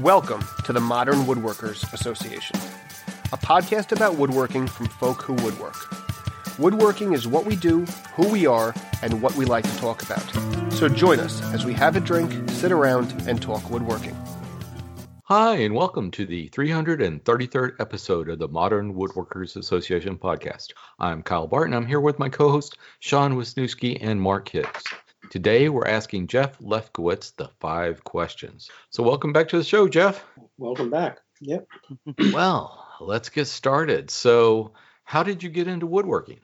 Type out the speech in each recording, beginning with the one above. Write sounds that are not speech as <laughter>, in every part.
Welcome to the Modern Woodworkers Association, a podcast about woodworking from folk who woodwork. Woodworking is what we do, who we are, and what we like to talk about. So join us as we have a drink, sit around, and talk woodworking. Hi, and welcome to the 333rd episode of the Modern Woodworkers Association podcast. I'm Kyle Barton. I'm here with my co host, Sean Wisniewski and Mark Hicks. Today, we're asking Jeff Lefkowitz the five questions. So, welcome back to the show, Jeff. Welcome back. Yep. <clears throat> well, let's get started. So, how did you get into woodworking?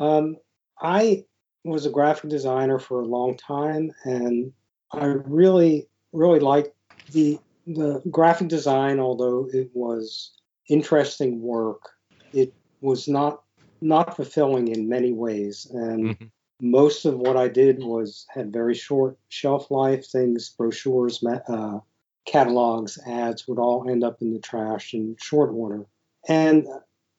Um, I was a graphic designer for a long time, and I really, really liked the the graphic design. Although it was interesting work, it was not not fulfilling in many ways, and mm-hmm most of what I did was had very short shelf life. Things, brochures, uh, catalogs, ads would all end up in the trash in short order. And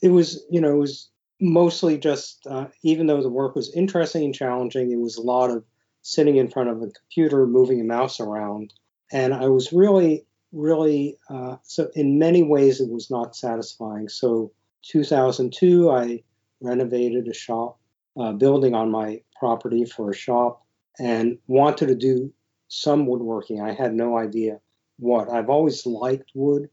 it was, you know, it was mostly just, uh, even though the work was interesting and challenging, it was a lot of sitting in front of a computer, moving a mouse around. And I was really, really, uh, so in many ways, it was not satisfying. So 2002, I renovated a shop uh, building on my property for a shop and wanted to do some woodworking. I had no idea what. I've always liked wood,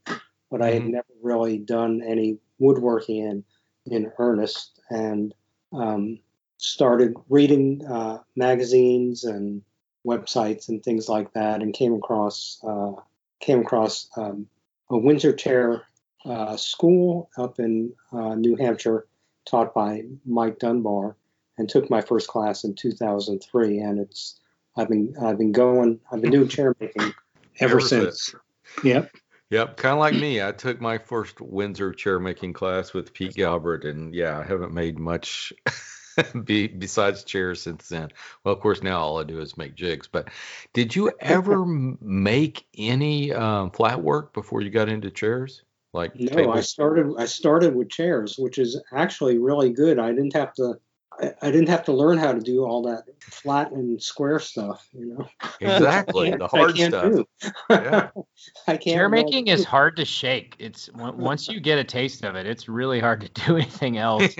but I had mm-hmm. never really done any woodworking in in earnest. And um, started reading uh, magazines and websites and things like that, and came across uh, came across um, a Windsor chair uh, school up in uh, New Hampshire, taught by Mike Dunbar, and took my first class in 2003 and it's i've been i've been going i've been doing chair making ever, ever since. since. Yep. Yep kind of like me. I took my first windsor chair making class with pete galbert and yeah i haven't made much <laughs> be, besides chairs since then. Well of course now all i do is make jigs but did you ever make any um, flat work before you got into chairs? Like no tables? i started i started with chairs which is actually really good. I didn't have to I, I, didn't have to learn how to do all that flat and square stuff, you know. Exactly, <laughs> the hard stuff. yeah. <laughs> I can't. Chair making is hard to shake. It's once you get a taste of it, it's really hard to <laughs> do anything else.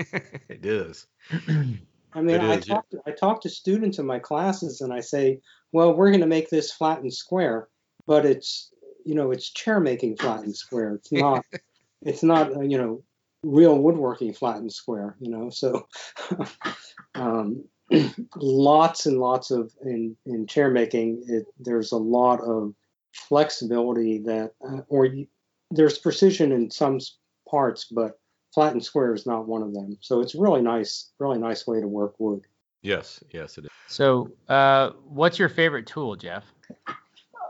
it is. I mean, I talk to, I talk to students in my classes, and I say, "Well, we're going to make this flat and square, but it's you know, it's chair making flat and square. It's not." it's not uh, you know real woodworking flat and square, you know. So <laughs> um, <clears throat> lots and lots of in in chair making, it, there's a lot of flexibility that, uh, or you, there's precision in some parts, but flat and square is not one of them. So it's really nice, really nice way to work wood. Yes, yes, it is. So, uh, what's your favorite tool, Jeff?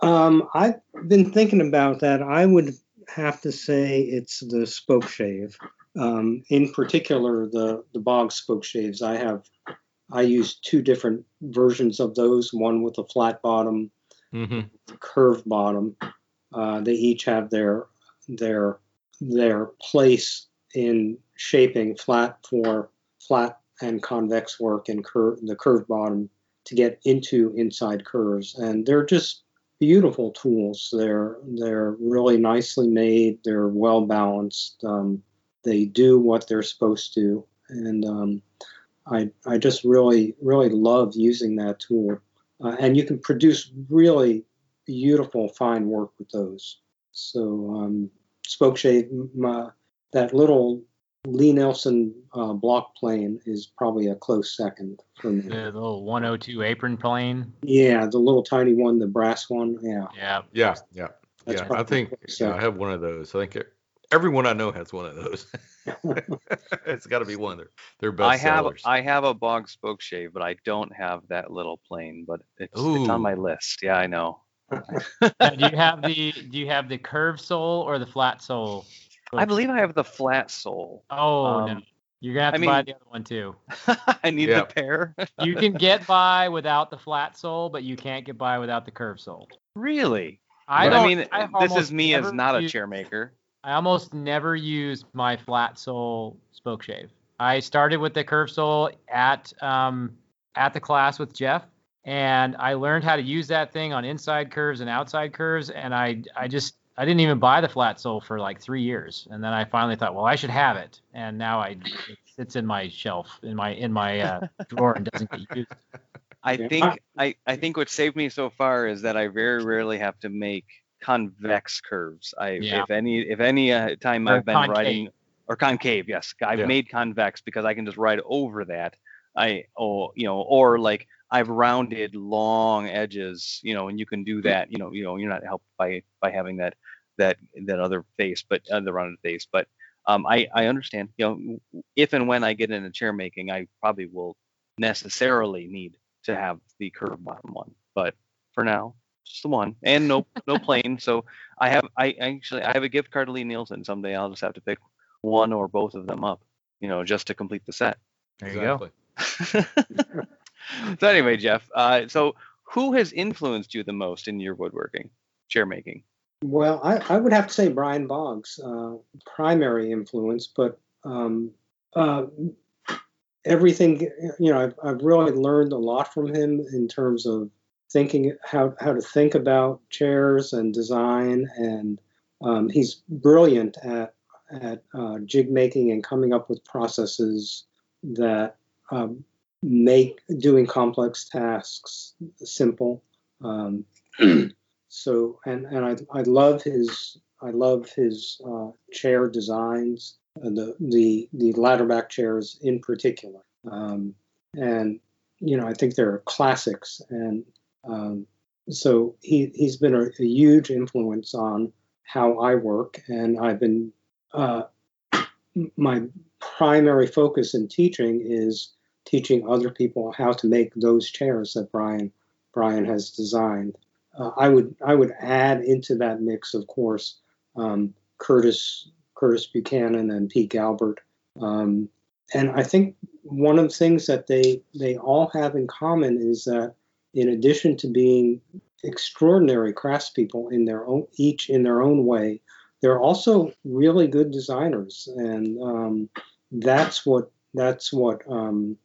Um, I've been thinking about that. I would have to say it's the spoke shave. Um, in particular, the the Boggs spoke shaves. I have I use two different versions of those. One with a flat bottom, mm-hmm. curved bottom. Uh, they each have their their their place in shaping flat for flat and convex work and curve the curved bottom to get into inside curves and they're just beautiful tools they're they're really nicely made they're well balanced um, they do what they're supposed to, and um, I I just really really love using that tool, uh, and you can produce really beautiful fine work with those. So um, spoke shave, my, that little Lie-Nielsen uh, block plane is probably a close second for me. The little 102 apron plane. Yeah, the little tiny one, the brass one. Yeah. Yeah. Yeah. Yeah. That's yeah. I think yeah, I have one of those. I think it, Everyone I know has one of those. <laughs> it's got to be one of their, their best I have sellers. I have a Boggs spoke shave, but I don't have that little plane. But it's, it's on my list. Yeah, I know. do you <laughs> have the do you have the curved sole or the flat sole? I believe I have the flat sole. Oh um, no. You're gonna have to I mean, buy the other one too. <laughs> I need yep. the pair. you can get by without the flat sole, but you can't get by without the curved sole. Really? I, I mean, I this is me as not a chair maker. I almost never use my flat sole spoke shave. I started with the curve sole at um, at the class with Jeff, and I learned how to use that thing on inside curves and outside curves. And I I just I didn't even buy the flat sole for like three years, and then I finally thought, well, I should have it, and now I it sits in my shelf in my in my uh, <laughs> drawer and doesn't get used. I think I, I think what saved me so far is that I very rarely have to make convex curves. I Yeah. if any if any uh, time Or I've been concave. writing or concave, yes, I've Yeah. made convex because I can just write over that. I oh you know or like I've rounded long edges, you know, and you can do that. You know, you know, you're not helped by by having that that that other face, but uh, the rounded face. But um, I I understand. You know, if and when I get into chair making, I probably will necessarily need to have the curved bottom one. But for now, just the one, and no no plane. So I have I actually I have a gift card to Lie-Nielsen. Someday I'll just have to pick one or both of them up, you know, just to complete the set. There you go. <laughs> So anyway, Jeff. Uh, so who has influenced you the most in your woodworking, chair making? Well, I, I would have to say Brian Boggs, uh, primary influence, but um, uh, everything, you know, I've, I've really learned a lot from him in terms of thinking how, how to think about chairs and design. And um, he's brilliant at, at uh, jig making and coming up with processes that um, make doing complex tasks simple. Um, <clears throat> so and and I I love his I love his uh, chair designs, uh, the the the ladderback chairs in particular, um, and you know I think they're classics, and um, so he he's been a, a huge influence on how I work, and I've been uh, <clears throat> my primary focus in teaching is teaching other people how to make those chairs that Brian Brian has designed. Uh, I would I would add into that mix, of course, um, Curtis Curtis Buchanan and Pete Galbert, um, and I think one of the things that they they all have in common is that in addition to being extraordinary craftspeople in their own each in their own way, they're also really good designers, and um, that's what that's what um,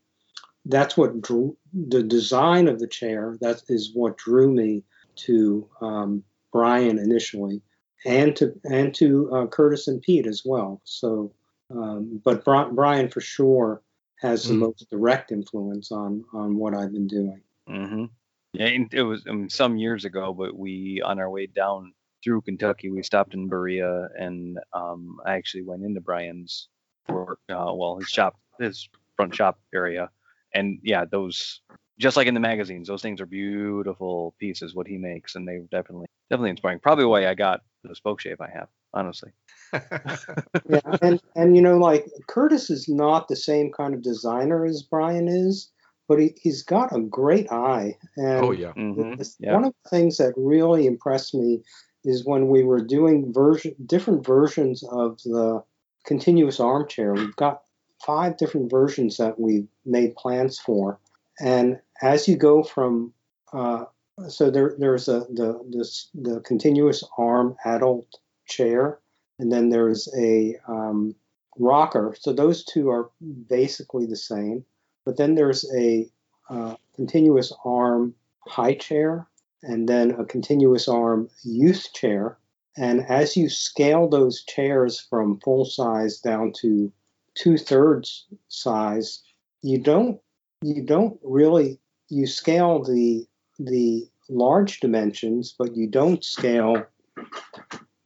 that's what drew the design of the chair. That is what drew me to um, Brian initially, and to and to uh, Curtis and Pete as well. So, um, but Brian for sure has the Mhm. most direct influence on on what I've been doing. Mm-hmm. It was um, some years ago, but we on our way down through Kentucky, we stopped in Berea, and um, I actually went into Brian's work, uh, well, his shop, his front shop area, and yeah, those just like in the magazines, those things are beautiful pieces what he makes, and they're definitely definitely inspiring. Probably why I got the spoke shave I have, honestly. <laughs> yeah, and and you know, like Curtis is not the same kind of designer as Brian is, but he, he's got a great eye. And oh yeah. hmm Yeah. One of the things that really impressed me is when we were doing version different versions of the continuous armchair. We've got five different versions that we made plans for, and as you go from uh, so there there's a the this the continuous arm adult chair, and then there's a um, rocker. So those two are basically the same, but then there's a uh, continuous arm high chair and then a continuous arm youth chair. And as you scale those chairs from full size down to two thirds size, you don't you don't really you scale the the large dimensions, but you don't scale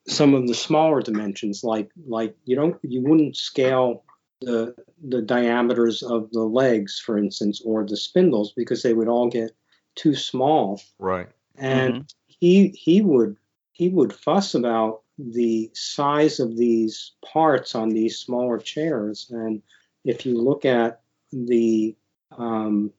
some of the smaller dimensions like like you don't you wouldn't scale the the diameters of the legs for instance or the spindles because they would all get too small. Right. and he he would he would fuss about the size of these parts on these smaller chairs. And if you look at the um,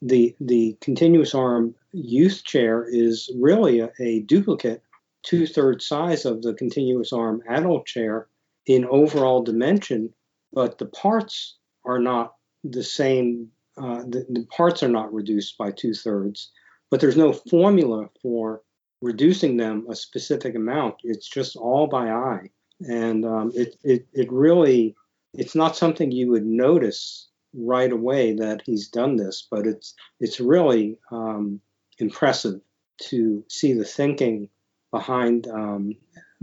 the the continuous arm youth chair is really a, a duplicate two-thirds size of the continuous arm adult chair in overall dimension but the parts are not the same uh, the, the parts are not reduced by two-thirds but there's no formula for reducing them a specific amount. It's just all by eye, and um, it, it it really it's not something you would notice right away that he's done this, but it's it's really um, impressive to see the thinking behind um,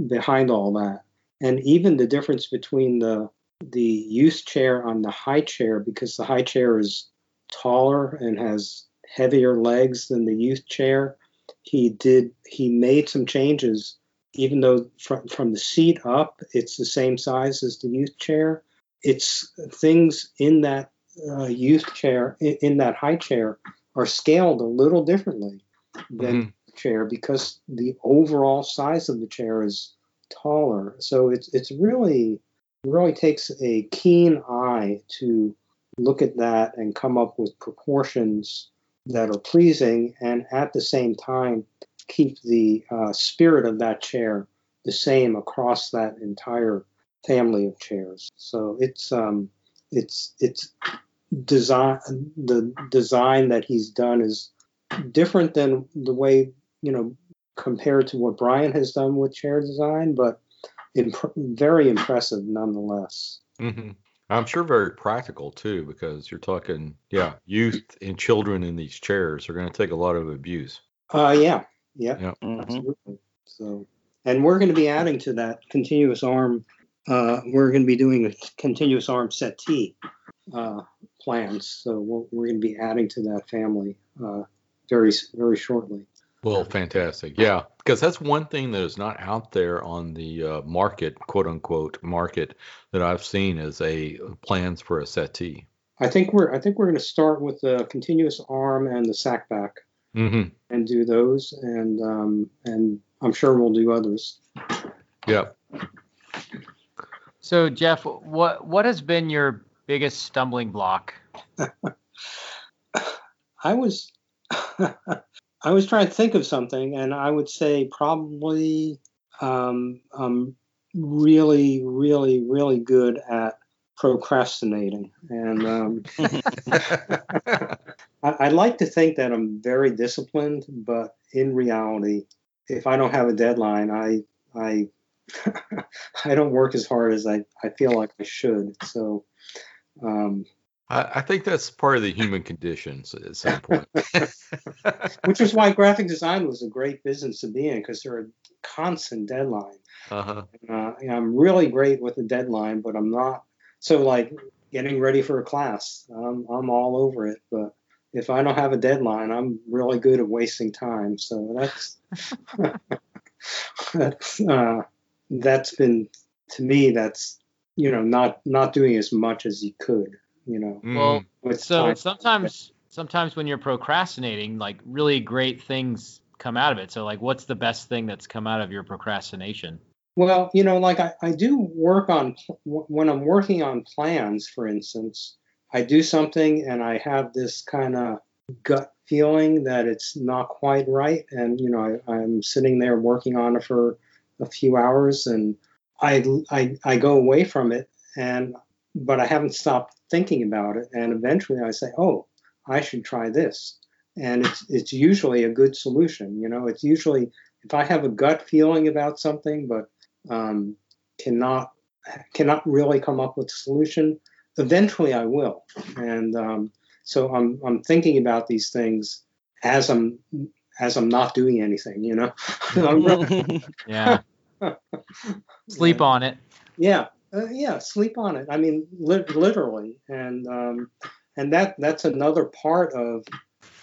behind all that, and even the difference between the the youth chair on the high chair because the high chair is taller and has heavier legs than the youth chair. He did he made some changes even though from, from the seat up it's the same size as the youth chair. It's things in that uh, youth chair in, in, that high chair are scaled a little differently than mm-hmm. chair because the overall size of the chair is taller. So it's it's really really takes a keen eye to look at that and come up with proportions that are pleasing and at the same time keep the uh, spirit of that chair the same across that entire family of chairs. So it's um, it's it's design the design that he's done is different than the way you know compared to what Brian has done with chair design, but imp- very impressive nonetheless. Mm-hmm. I'm sure very practical too, because you're talking, yeah, youth and children in these chairs are going to take a lot of abuse. Uh, yeah, yeah, yeah. Mm-hmm. absolutely. So, and we're going to be adding to that continuous arm. Uh, we're going to be doing a continuous arm settee uh, plans. So we're, we're going to be adding to that family uh, very very shortly. Well, fantastic. Yeah, because that's one thing that is not out there on the uh, market, quote unquote market, that I've seen is a plans for a settee. I think we're I think we're going to start with the continuous arm and the sack back, mm-hmm. and do those, and um, and I'm sure we'll do others. Yeah. So Jeff, what what has been your biggest stumbling block? <laughs> I was <laughs> I was trying to think of something, and I would say probably um, I'm really, really, really good at procrastinating, and um, <laughs> I, I like to think that I'm very disciplined, but in reality, if I don't have a deadline, I I <laughs> I don't work as hard as I, I feel like I should. So um, I, I think that's part of the human condition at some point. <laughs> <laughs> Which is why graphic design was a great business to be in because there are constant deadlines. Uh-huh. Uh, I'm really great with a deadline, but I'm not. So like getting ready for a class, I'm, I'm all over it. But if I don't have a deadline, I'm really good at wasting time. So that's <laughs> that's uh, that's been to me that's you know not not doing as much as you could you know. Well, so time. sometimes sometimes when you're procrastinating, like really great things come out of it. So like what's the best thing that's come out of your procrastination? Well, you know, like I, I do work on when I'm working on plans, for instance, I do something and I have this kind of gut feeling that it's not quite right. And, you know, I, I'm sitting there working on it for a few hours and I, I, I go away from it and but I haven't stopped thinking about it. And eventually I say, oh, I should try this. And it's, it's usually a good solution. You know, it's usually if I have a gut feeling about something, but um, cannot cannot really come up with a solution, eventually I will. And um, so I'm I'm thinking about these things as I'm as I'm not doing anything. You know. <laughs> <laughs> yeah. <laughs> Sleep on it. Yeah, uh, yeah, sleep on it. I mean, li- literally, and um, and that that's another part of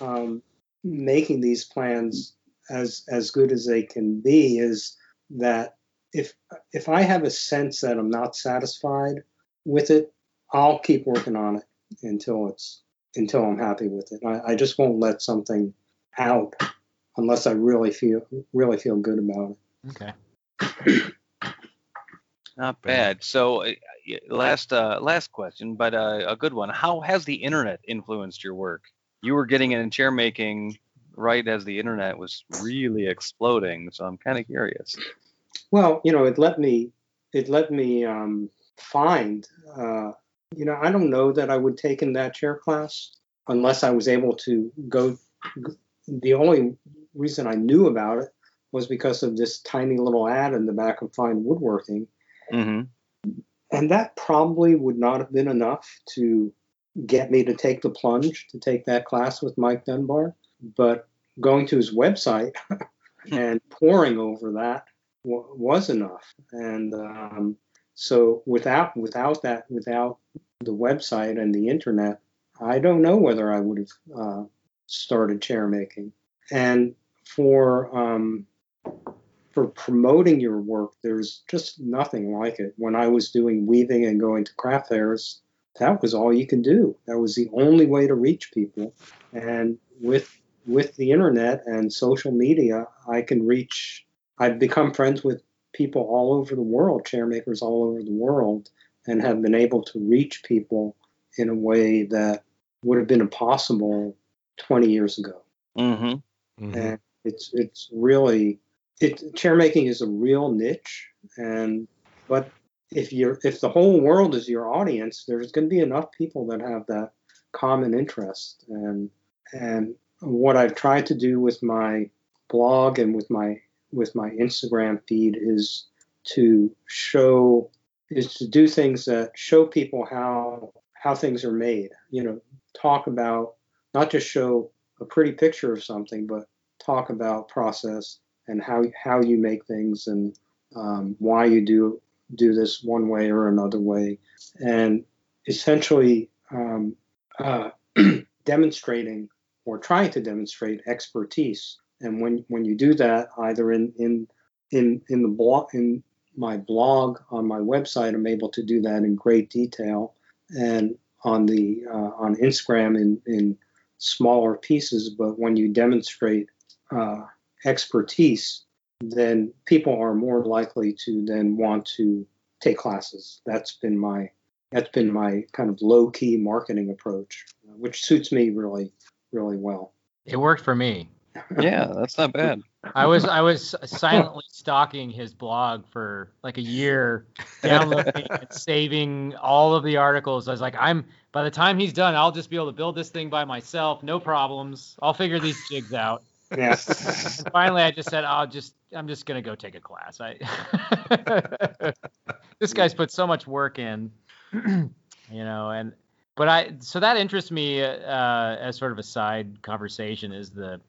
um, making these plans as as good as they can be is that if if I have a sense that I'm not satisfied with it, I'll keep working on it until it's until I'm happy with it. I, I just won't let something out unless I really feel really feel good about it. Okay. <clears throat> Not bad. So, uh, last uh, last question, but uh, a good one. How has the internet influenced your work? You were getting in chair making right as the internet was really exploding, so I'm kind of curious. Well, you know, it let me it let me um, find. Uh, you know, I don't know that I would take in that chair class unless I was able to go. The only reason I knew about it was because of this tiny little ad in the back of Fine Woodworking Mm-hmm. And that probably would not have been enough to get me to take the plunge to take that class with Mike Dunbar. But going to his website <laughs> and poring over that w- was enough. And um, so without without that without the website and the internet, I don't know whether I would have uh, started chair making. And for um, for promoting your work, there's just nothing like it. When I was doing weaving and going to craft fairs, that was all you could do. That was the only way to reach people. And with with the internet and social media, I can reach. I've become friends with people all over the world, chairmakers all over the world, and have been able to reach people in a way that would have been impossible 20 years ago. Mm-hmm. Mhm. And it's it's really it chairmaking is a real niche, and but if you're if the whole world is your audience, there's going to be enough people that have that common interest and and what I've tried to do with my blog and with my with my Instagram feed is to show is to do things that show people how how things are made. You know, talk about not just show a pretty picture of something, but talk about process and how how you make things and um, why you do do this one way or another way, and essentially um, uh, <clears throat> demonstrating or trying to demonstrate expertise. And when when you do that, either in in in in the blog in my blog on my website, I'm able to do that in great detail, and on the uh, on Instagram in in smaller pieces. But when you demonstrate uh, expertise, then people are more likely to then want to take classes. That's been my that's been my kind of low key marketing approach, which suits me really really well. It worked for me. Yeah, that's not bad. I was I was silently stalking his blog for like a year, downloading and saving all of the articles. I was like, I'm by the time he's done, I'll just be able to build this thing by myself, no problems. I'll figure these jigs out. Yeah. And finally, I just said, I'll just I'm just gonna go take a class. I <laughs> this guy's put so much work in, <clears throat> you know, and but I so that interests me uh, as sort of a side conversation is the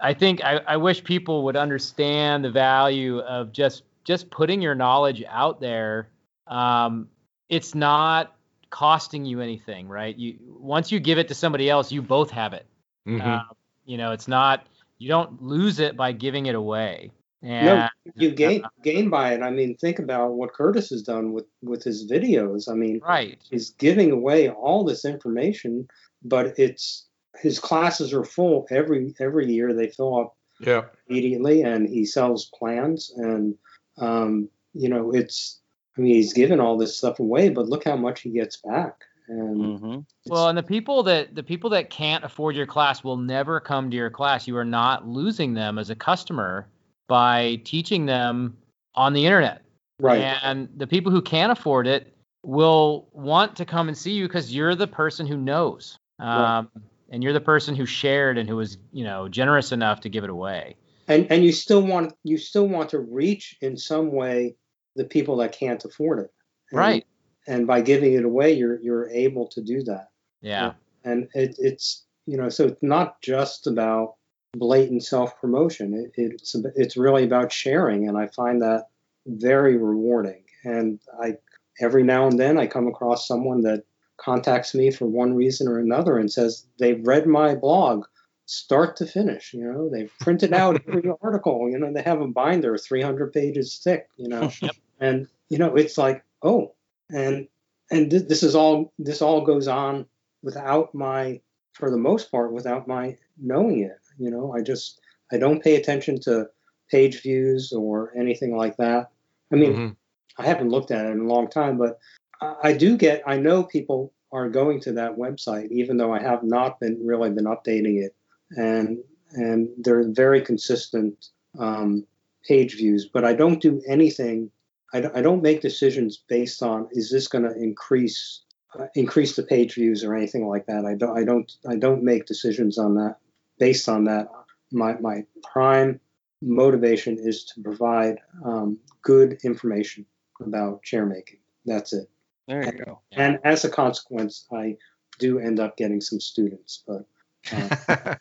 I think I, I wish people would understand the value of just just putting your knowledge out there. Um, it's not costing you anything, right? You once you give it to somebody else, you both have it. Mhm. Um, you know, it's not you don't lose it by giving it away. And No, you gain gain by it. I mean, think about what Curtis has done with with his videos. I mean, right. he's giving away all this information, but it's his classes are full every every year. They fill up yeah. immediately, and he sells plans, and um, you know, it's. I mean, he's given all this stuff away, but look how much he gets back. And Mm-hmm. Well, and the people that the people that can't afford your class will never come to your class. You are not losing them as a customer by teaching them on the internet. right, And the people who can't afford it will want to come and see you because you're the person who knows. Right. Um, and you're the person who shared and who was, you know, generous enough to give it away. and and you still want you still want to reach in some way the people that can't afford it. And- Right. And by giving it away, you're you're able to do that. Yeah. and it, it's you know so it's not just about blatant self promotion it, it's it's really about sharing and i find that very rewarding and i every now and then i come across someone that contacts me for one reason or another and says they've read my blog start to finish you know they've printed out every <laughs> article you know they have a binder 300 pages thick you know <laughs> Yep. and you know it's like oh and and th- this is all this all goes on without my for the most part without my knowing it you know? I just i don't pay attention to page views or anything like that. I mean Mhm. i haven't looked at it in a long time but I, I do get i know people are going to that website even though i have not been really been updating it. And and they're very consistent um, page views but i don't do anything I don't, I don't make decisions based on is this going to increase uh, increase the page views or anything like that. I don't I don't I don't make decisions on that based on that. My my prime motivation is to provide um, good information about chair making. That's it. There you go. And as a consequence, I do end up getting some students, but uh,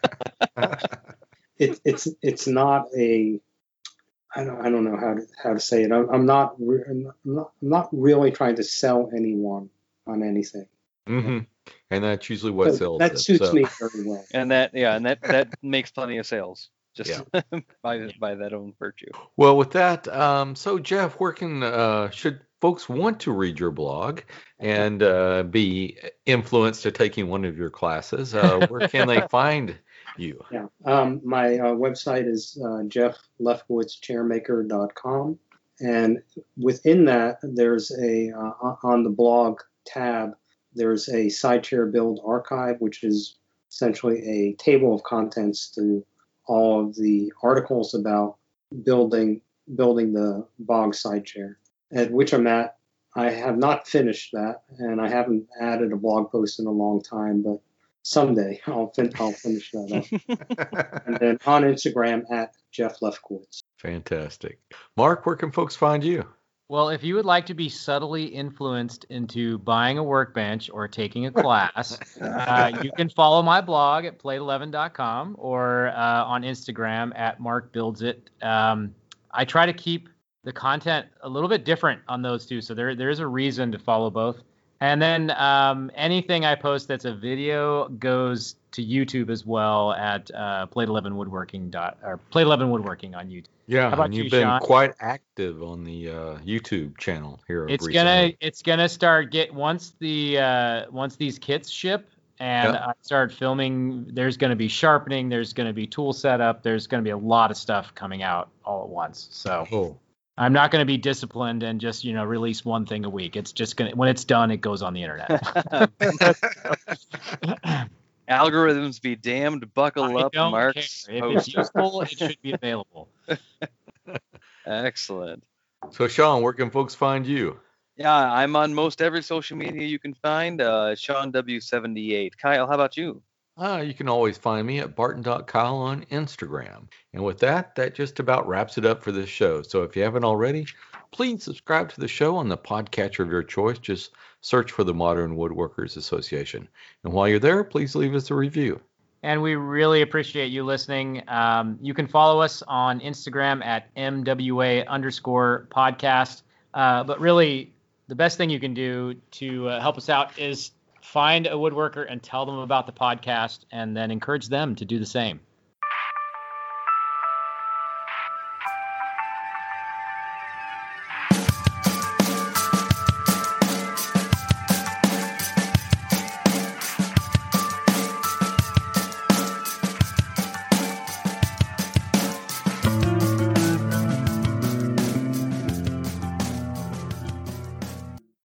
<laughs> it, it's it's not a I don't, I don't know how to how to say it. I'm, I'm not re- I'm not I'm not really trying to sell anyone on anything. hmm And that's usually what So sells. that it, suits so- me very well. And that yeah, and that that makes plenty of sales <laughs> just Yeah. <laughs> by by that own virtue. Well, with that, um, so Jeff, where can uh, should folks want to read your blog and uh, be influenced to taking one of your classes? Uh, where can they <laughs> find you? Yeah. Um, my uh, website is uh, jefflefkowitzchairmaker.com. And within that, there's a, uh, on the blog tab, there's a sidechair build archive, which is essentially a table of contents to all of the articles about building building the Boggs sidechair, at which I'm at. I have not finished that, and I haven't added a blog post in a long time, but someday I'll, fin- I'll finish that up. <laughs> and then on Instagram at Jeff Lefkowitz. Fantastic, Mark. Where can folks find you? Well, if you would like to be subtly influenced into buying a workbench or taking a <laughs> class, uh, you can follow my blog at plate11.com or uh, on Instagram at Mark Builds It. Um, I try to keep the content a little bit different on those two, so there there is a reason to follow both. And then um, anything I post that's a video goes to YouTube as well at uh, Plate11 Woodworking dot or Plate11 Woodworking on YouTube. Yeah, and you've you, been Sean? quite active on the uh, YouTube channel here. it's recently. gonna it's gonna start get once the uh once these kits ship and Yeah. I start filming there's gonna be sharpening there's gonna be tool setup there's gonna be a lot of stuff coming out all at once so Oh, I'm not gonna be disciplined and just you know release one thing a week it's just gonna when it's done it goes on the internet <laughs> Algorithms be damned. Buckle I up, don't Mark's if it's useful it should be available <laughs> Excellent. so Sean, where can folks find you? Yeah, I'm on most every social media you can find. Uh, Sean W78. Kyle, how about you? Uh, you can always find me at barton.kyle on Instagram. And with that, that just about wraps it up for this show. So if you haven't already, please subscribe to the show on the podcatcher of your choice. Just search for the Modern Woodworkers Association. And while you're there, please leave us a review. and we really appreciate you listening. Um, you can follow us on Instagram at MWA underscore podcast. Uh, but really, the best thing you can do to uh, help us out is find a woodworker and tell them about the podcast and then encourage them to do the same.